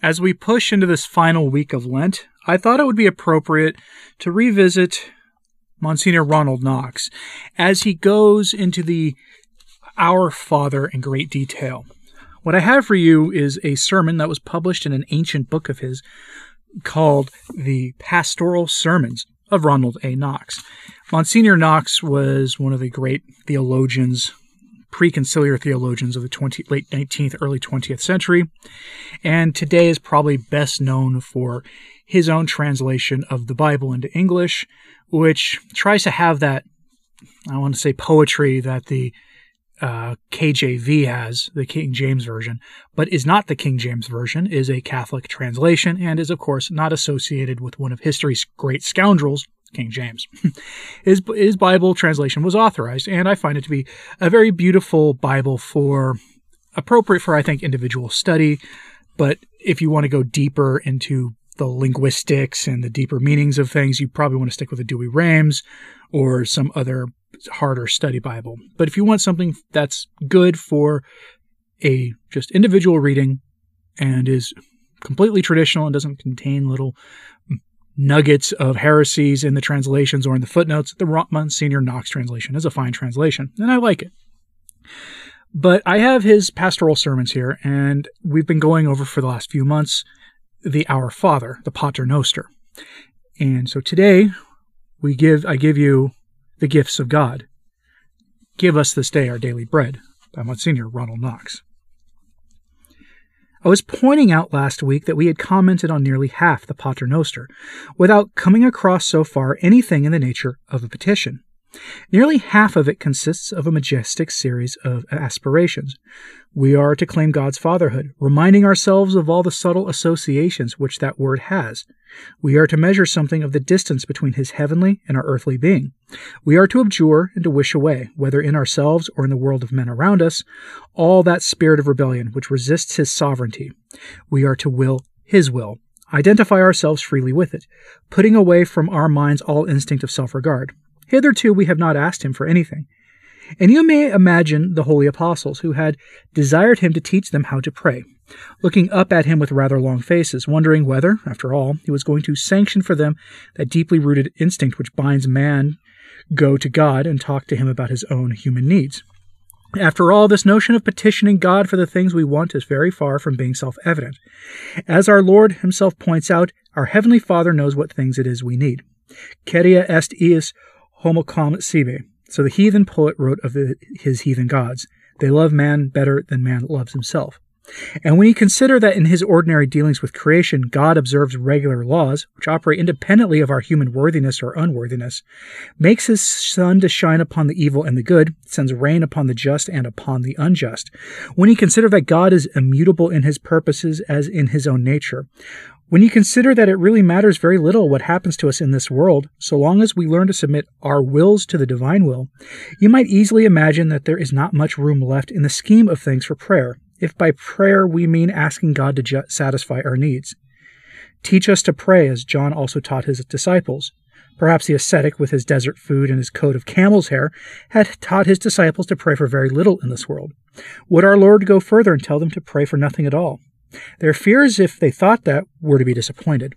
As we push into this final week of Lent, I thought it would be appropriate to revisit Monsignor Ronald Knox as he goes into the Our Father in great detail. What I have for you is a sermon that was published in an ancient book of his called The Pastoral Sermons of Ronald A. Knox. Monsignor Knox was one of the great theologians, preconciliar theologians of the 20, late 19th, early 20th century, and today is probably best known for his own translation of the Bible into English, which tries to have that, I want to say, poetry that the uh, KJV has, the King James Version, but is not the King James Version, is a Catholic translation, and is, of course, not associated with one of history's great scoundrels, King James. his, his Bible translation was authorized, and I find it to be a very beautiful Bible for appropriate for, I think, individual study. But if you want to go deeper into the linguistics and the deeper meanings of things, you probably want to stick with the Douay-Rheims or some other harder study Bible. But if you want something that's good for a just individual reading and is completely traditional and doesn't contain little nuggets of heresies in the translations or in the footnotes, the Monsignor Knox translation is a fine translation, and I like it. But I have his pastoral sermons here, and we've been going over for the last few months the Our Father, the Pater Noster. And so today we give I give you the gifts of God. Give us this day our daily bread by Monsignor Ronald Knox. I was pointing out last week that we had commented on nearly half the Paternoster without coming across so far anything in the nature of a petition. Nearly half of it consists of a majestic series of aspirations. We are to claim God's fatherhood, reminding ourselves of all the subtle associations which that word has. We are to measure something of the distance between his heavenly and our earthly being. We are to abjure and to wish away, whether in ourselves or in the world of men around us, all that spirit of rebellion which resists his sovereignty. We are to will his will, identify ourselves freely with it, putting away from our minds all instinct of self regard. Hitherto we have not asked him for anything. And you may imagine the holy apostles who had desired him to teach them how to pray, looking up at him with rather long faces, wondering whether, after all, he was going to sanction for them that deeply rooted instinct which binds man go to God and talk to him about his own human needs. After all, this notion of petitioning God for the things we want is very far from being self evident. As our Lord himself points out, our Heavenly Father knows what things it is we need. Quaeria est ius homocom sive. So the heathen poet wrote of his heathen gods. They love man better than man loves himself. And when you consider that in his ordinary dealings with creation, God observes regular laws, which operate independently of our human worthiness or unworthiness, makes his sun to shine upon the evil and the good, sends rain upon the just and upon the unjust, when you consider that God is immutable in his purposes as in his own nature, when you consider that it really matters very little what happens to us in this world, so long as we learn to submit our wills to the divine will, you might easily imagine that there is not much room left in the scheme of things for prayer, if by prayer we mean asking God to ju- satisfy our needs. Teach us to pray as John also taught his disciples. Perhaps the ascetic, with his desert food and his coat of camel's hair, had taught his disciples to pray for very little in this world. Would our Lord go further and tell them to pray for nothing at all? Their fears, if they thought that, were to be disappointed.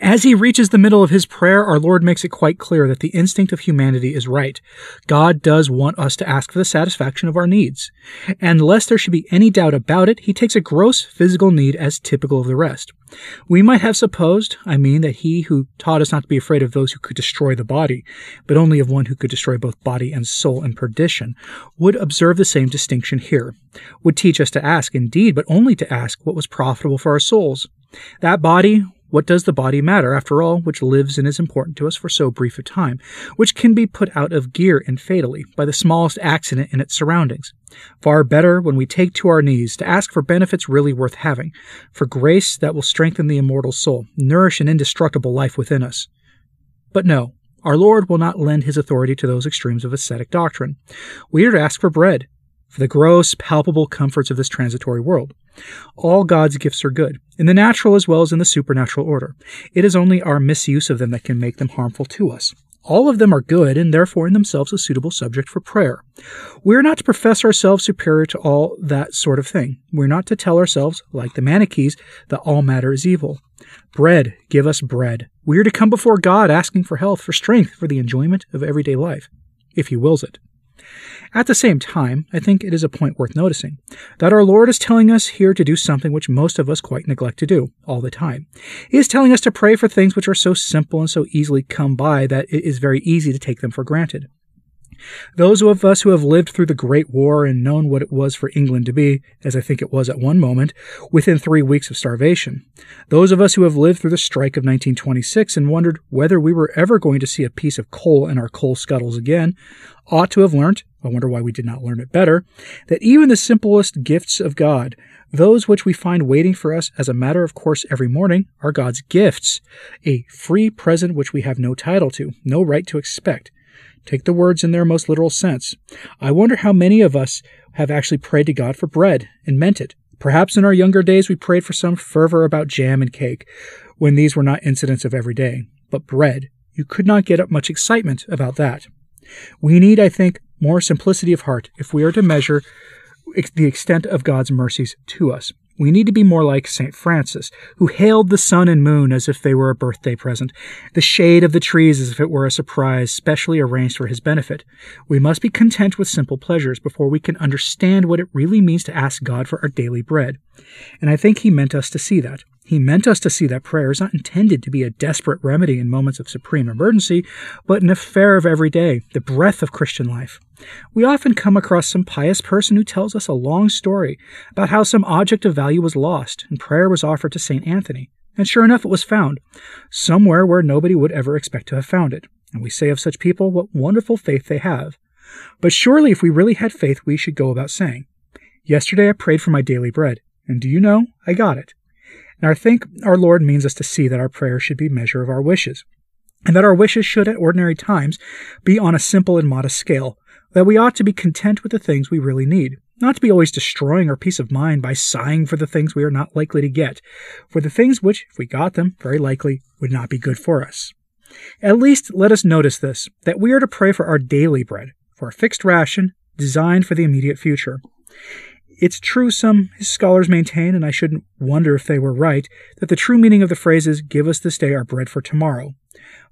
As he reaches the middle of his prayer, our Lord makes it quite clear that the instinct of humanity is right. God does want us to ask for the satisfaction of our needs. And lest there should be any doubt about it, he takes a gross physical need as typical of the rest. We might have supposed, I mean, that he who taught us not to be afraid of those who could destroy the body, but only of one who could destroy both body and soul in perdition, would observe the same distinction here, would teach us to ask, indeed, but only to ask what was profitable for our souls. That body what does the body matter, after all, which lives and is important to us for so brief a time, which can be put out of gear and fatally by the smallest accident in its surroundings? Far better when we take to our knees to ask for benefits really worth having, for grace that will strengthen the immortal soul, nourish an indestructible life within us. But no, our Lord will not lend his authority to those extremes of ascetic doctrine. We are to ask for bread, for the gross, palpable comforts of this transitory world. All God's gifts are good, in the natural as well as in the supernatural order. It is only our misuse of them that can make them harmful to us. All of them are good and therefore in themselves a suitable subject for prayer. We are not to profess ourselves superior to all that sort of thing. We are not to tell ourselves, like the Manichees, that all matter is evil. Bread, give us bread. We are to come before God asking for health, for strength, for the enjoyment of everyday life, if He wills it. At the same time, I think it is a point worth noticing that our Lord is telling us here to do something which most of us quite neglect to do all the time. He is telling us to pray for things which are so simple and so easily come by that it is very easy to take them for granted. Those of us who have lived through the Great War and known what it was for England to be, as I think it was at one moment, within three weeks of starvation. Those of us who have lived through the strike of 1926 and wondered whether we were ever going to see a piece of coal in our coal scuttles again, ought to have learnt, I wonder why we did not learn it better, that even the simplest gifts of God, those which we find waiting for us as a matter of course every morning, are God's gifts, a free present which we have no title to, no right to expect. Take the words in their most literal sense. I wonder how many of us have actually prayed to God for bread and meant it. Perhaps in our younger days we prayed for some fervor about jam and cake, when these were not incidents of every day. But bread, you could not get up much excitement about that. We need, I think, more simplicity of heart if we are to measure the extent of God's mercies to us. We need to be more like St. Francis, who hailed the sun and moon as if they were a birthday present, the shade of the trees as if it were a surprise specially arranged for his benefit. We must be content with simple pleasures before we can understand what it really means to ask God for our daily bread. And I think he meant us to see that. He meant us to see that prayer is not intended to be a desperate remedy in moments of supreme emergency, but an affair of every day, the breath of Christian life. We often come across some pious person who tells us a long story about how some object of value was lost and prayer was offered to St. Anthony. And sure enough, it was found, somewhere where nobody would ever expect to have found it. And we say of such people what wonderful faith they have. But surely, if we really had faith, we should go about saying, Yesterday I prayed for my daily bread, and do you know, I got it. And I think our Lord means us to see that our prayer should be measure of our wishes, and that our wishes should at ordinary times be on a simple and modest scale, that we ought to be content with the things we really need, not to be always destroying our peace of mind by sighing for the things we are not likely to get, for the things which, if we got them, very likely would not be good for us. At least let us notice this, that we are to pray for our daily bread, for a fixed ration designed for the immediate future. It's true, some scholars maintain, and I shouldn't wonder if they were right, that the true meaning of the phrase is, Give us this day our bread for tomorrow.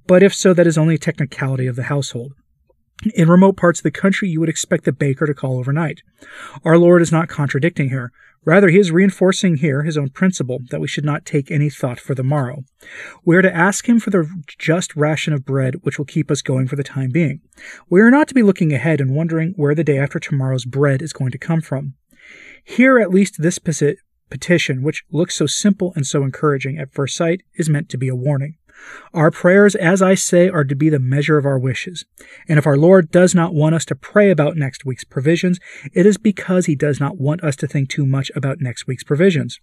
But if so, that is only a technicality of the household. In remote parts of the country, you would expect the baker to call overnight. Our Lord is not contradicting here. Rather, he is reinforcing here his own principle that we should not take any thought for the morrow. We are to ask him for the just ration of bread which will keep us going for the time being. We are not to be looking ahead and wondering where the day after tomorrow's bread is going to come from. Here, at least, this petition, which looks so simple and so encouraging at first sight, is meant to be a warning. Our prayers, as I say, are to be the measure of our wishes. And if our Lord does not want us to pray about next week's provisions, it is because he does not want us to think too much about next week's provisions.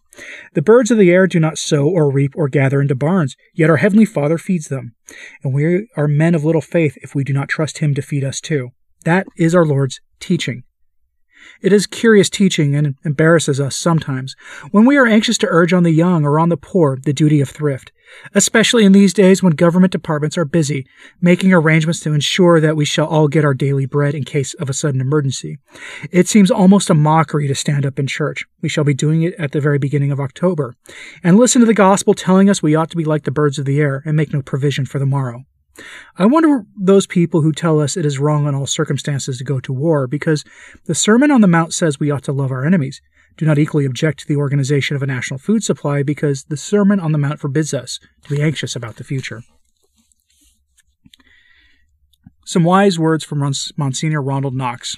The birds of the air do not sow or reap or gather into barns, yet our Heavenly Father feeds them. And we are men of little faith if we do not trust him to feed us too. That is our Lord's teaching. It is curious teaching and embarrasses us sometimes when we are anxious to urge on the young or on the poor the duty of thrift, especially in these days when government departments are busy making arrangements to ensure that we shall all get our daily bread in case of a sudden emergency. It seems almost a mockery to stand up in church. We shall be doing it at the very beginning of October and listen to the gospel telling us we ought to be like the birds of the air and make no provision for the morrow. I wonder those people who tell us it is wrong in all circumstances to go to war because the Sermon on the Mount says we ought to love our enemies. Do not equally object to the organization of a national food supply because the Sermon on the Mount forbids us to be anxious about the future. Some wise words from Monsignor Ronald Knox.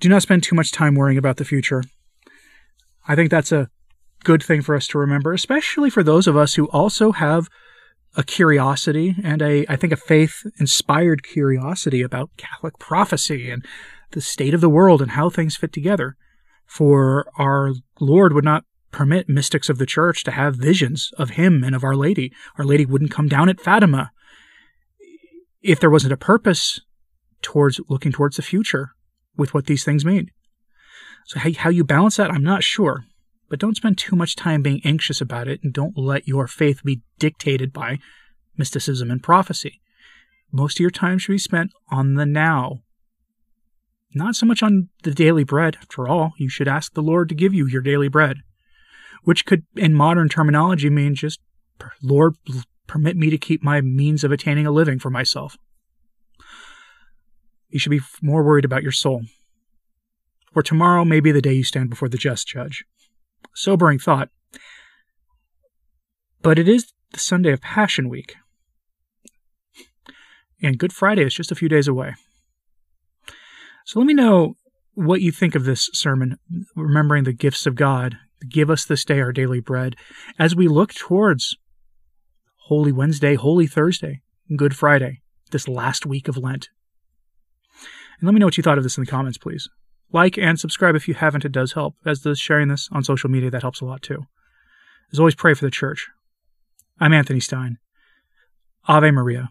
Do not spend too much time worrying about the future. I think that's a good thing for us to remember, especially for those of us who also have a curiosity and a, I think, a faith inspired curiosity about Catholic prophecy and the state of the world and how things fit together. For our Lord would not permit mystics of the church to have visions of him and of Our Lady. Our Lady wouldn't come down at Fatima if there wasn't a purpose towards looking towards the future with what these things mean. So how, how you balance that, I'm not sure but don't spend too much time being anxious about it and don't let your faith be dictated by mysticism and prophecy. most of your time should be spent on the now. Not so much on the daily bread. After all, you should ask the Lord to give you your daily bread, which could, in modern terminology, mean just, Lord, permit me to keep my means of attaining a living for myself. You should be more worried about your soul. For tomorrow may be the day you stand before the just judge. Sobering thought. But it is the Sunday of Passion Week. And Good Friday is just a few days away. So let me know what you think of this sermon, remembering the gifts of God. Give us this day our daily bread as we look towards Holy Wednesday, Holy Thursday, Good Friday, this last week of Lent. And let me know what you thought of this in the comments, please. Like and subscribe if you haven't, it does help. As does sharing this on social media, that helps a lot too. As always, pray for the church. I'm Anthony Stine. Ave Maria.